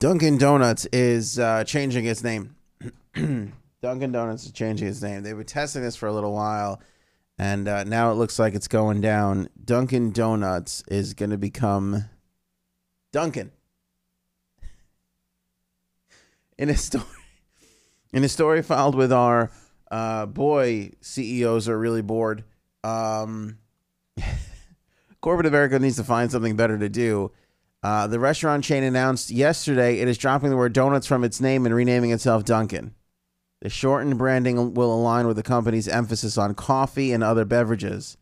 Dunkin' Donuts is uh, changing its name. Dunkin' Donuts is changing its name. They were testing this for a little while, and uh, now it looks like it's going down. Dunkin' Donuts is going to become Dunkin'. In a story, in a story filed with our uh, boy, CEOs are really bored. Um, corporate America needs to find something better to do. Uh, the restaurant chain announced yesterday it is dropping the word donuts from its name and renaming itself Dunkin'. The shortened branding will align with the company's emphasis on coffee and other beverages.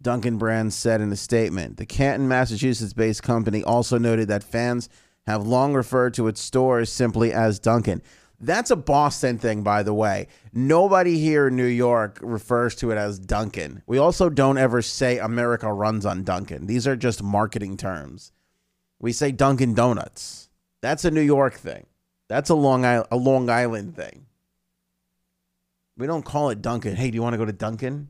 Dunkin' Brands said in a statement. The Canton, Massachusetts based company also noted that fans have long referred to its stores simply as Dunkin'. That's a Boston thing, by the way. Nobody here in New York refers to it as Dunkin'. We also don't ever say America runs on Dunkin'. These are just marketing terms. We say Dunkin' Donuts. That's a New York thing. That's a Long Island, a Long Island thing. We don't call it Dunkin'. Hey, do you want to go to Dunkin'?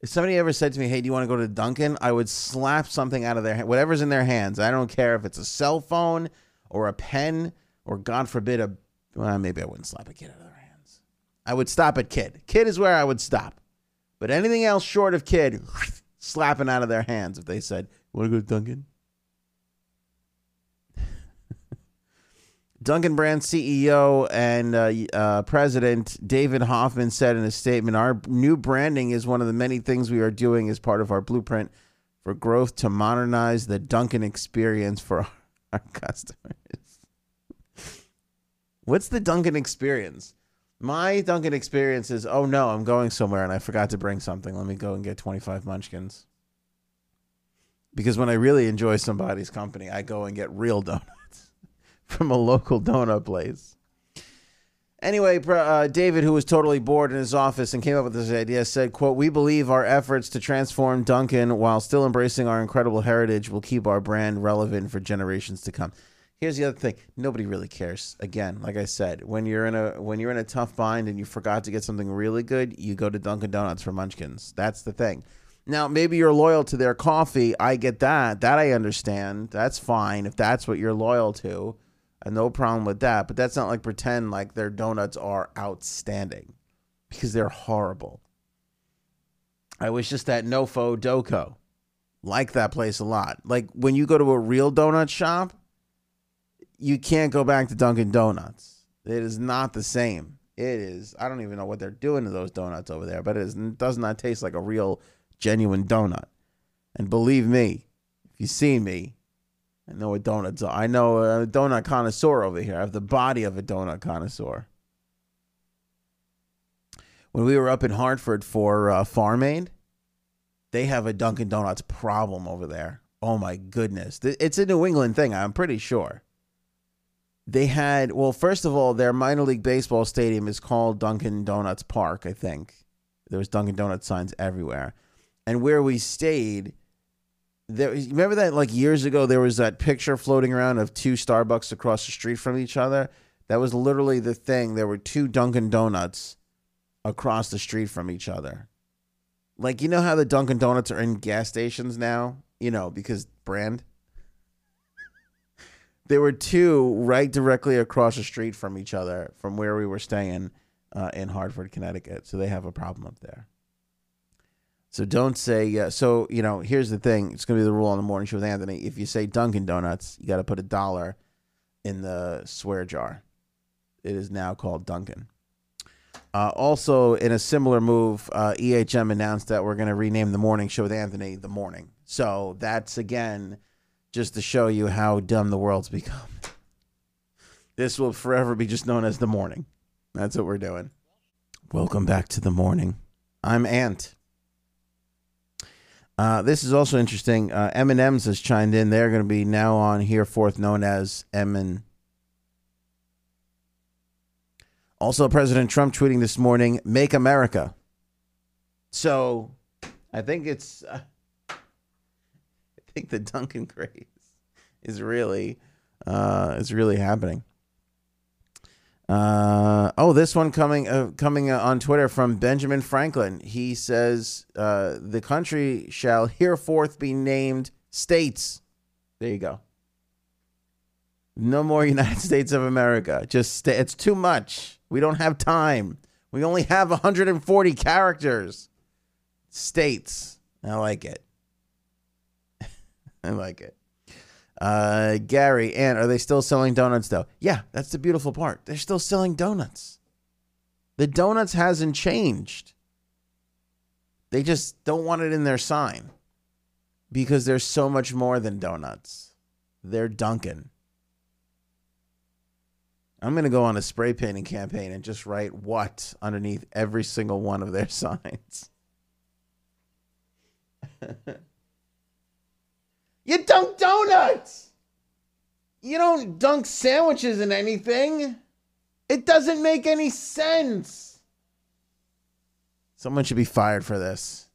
If somebody ever said to me, "Hey, do you want to go to Dunkin'?" I would slap something out of their whatever's in their hands. I don't care if it's a cell phone or a pen or, God forbid, a well, maybe I wouldn't slap a kid out of their hands. I would stop at kid. Kid is where I would stop. But anything else short of kid, slapping out of their hands if they said, "Want to go to Dunkin'?" Dunkin' Brand CEO and uh, uh, President David Hoffmann said in a statement Our new branding is one of the many things we are doing as part of our blueprint for growth to modernize the Dunkin' experience for our customers. What's the Dunkin' experience? My Dunkin' experience is oh no, I'm going somewhere and I forgot to bring something. Let me go and get 25 munchkins. Because when I really enjoy somebody's company, I go and get real donuts from a local donut place. Anyway, uh, David, who was totally bored in his office and came up with this idea, said, "quote We believe our efforts to transform Dunkin' while still embracing our incredible heritage will keep our brand relevant for generations to come." Here's the other thing: nobody really cares. Again, like I said, when you're in a when you're in a tough bind and you forgot to get something really good, you go to Dunkin' Donuts for Munchkins. That's the thing. Now, maybe you're loyal to their coffee. I get that. That I understand. That's fine if that's what you're loyal to no problem with that. But that's not like pretend like their donuts are outstanding because they're horrible. I was just at Nofo Doco. Like that place a lot. Like when you go to a real donut shop, you can't go back to Dunkin' Donuts. It is not the same. It is. I don't even know what they're doing to those donuts over there, but it, is, it does not taste like a real, genuine donut. And believe me, if you see me, I know donuts are. I know a donut connoisseur over here. I have the body of a donut connoisseur. When we were up in Hartford for uh, Farm Aid, they have a Dunkin' Donuts problem over there. Oh my goodness. It's a New England thing, I'm pretty sure. They had, well, first of all, their minor league baseball stadium is called Dunkin' Donuts Park, I think. There was Dunkin' Donuts signs everywhere. And where we stayed, there remember that like years ago there was that picture floating around of two Starbucks across the street from each other. That was literally the thing. There were two Dunkin' Donuts across the street from each other. Like you know how the Dunkin' Donuts are in gas stations now, you know, because brand. there were two right directly across the street from each other from where we were staying uh, in Hartford, Connecticut. So they have a problem up there. So don't say. Uh, so you know, here's the thing. It's gonna be the rule on the morning show with Anthony. If you say Dunkin' Donuts, you got to put a dollar in the swear jar. It is now called Dunkin'. Uh, also, in a similar move, uh, EHM announced that we're going to rename the morning show with Anthony the morning. So that's again just to show you how dumb the world's become. This will forever be just known as the morning. That's what we're doing. Welcome back to the morning. I'm Ant. Uh, this is also interesting. Uh, M&M's has chimed in. They're going to be now on hereforth known as M and. Also, President Trump tweeting this morning, "Make America." So, I think it's, uh, I think the Dunkin' craze is really, uh, is really happening. Uh, oh, this one coming uh, coming uh, on Twitter from Benjamin Franklin. He says uh, the country shall hereforth be named states. There you go. No more United States of America. Just it's too much. We don't have time. We only have 140 characters. States. I like it. I like it. Uh, Gary, and are they still selling donuts though? Yeah, that's the beautiful part. They're still selling donuts. The donuts hasn't changed. They just don't want it in their sign because there's so much more than donuts. They're Dunkin'. I'm going to go on a spray painting campaign and just write what underneath every single one of their signs. you dunk donuts. You don't dunk sandwiches in anything. It doesn't make any sense. Someone should be fired for this.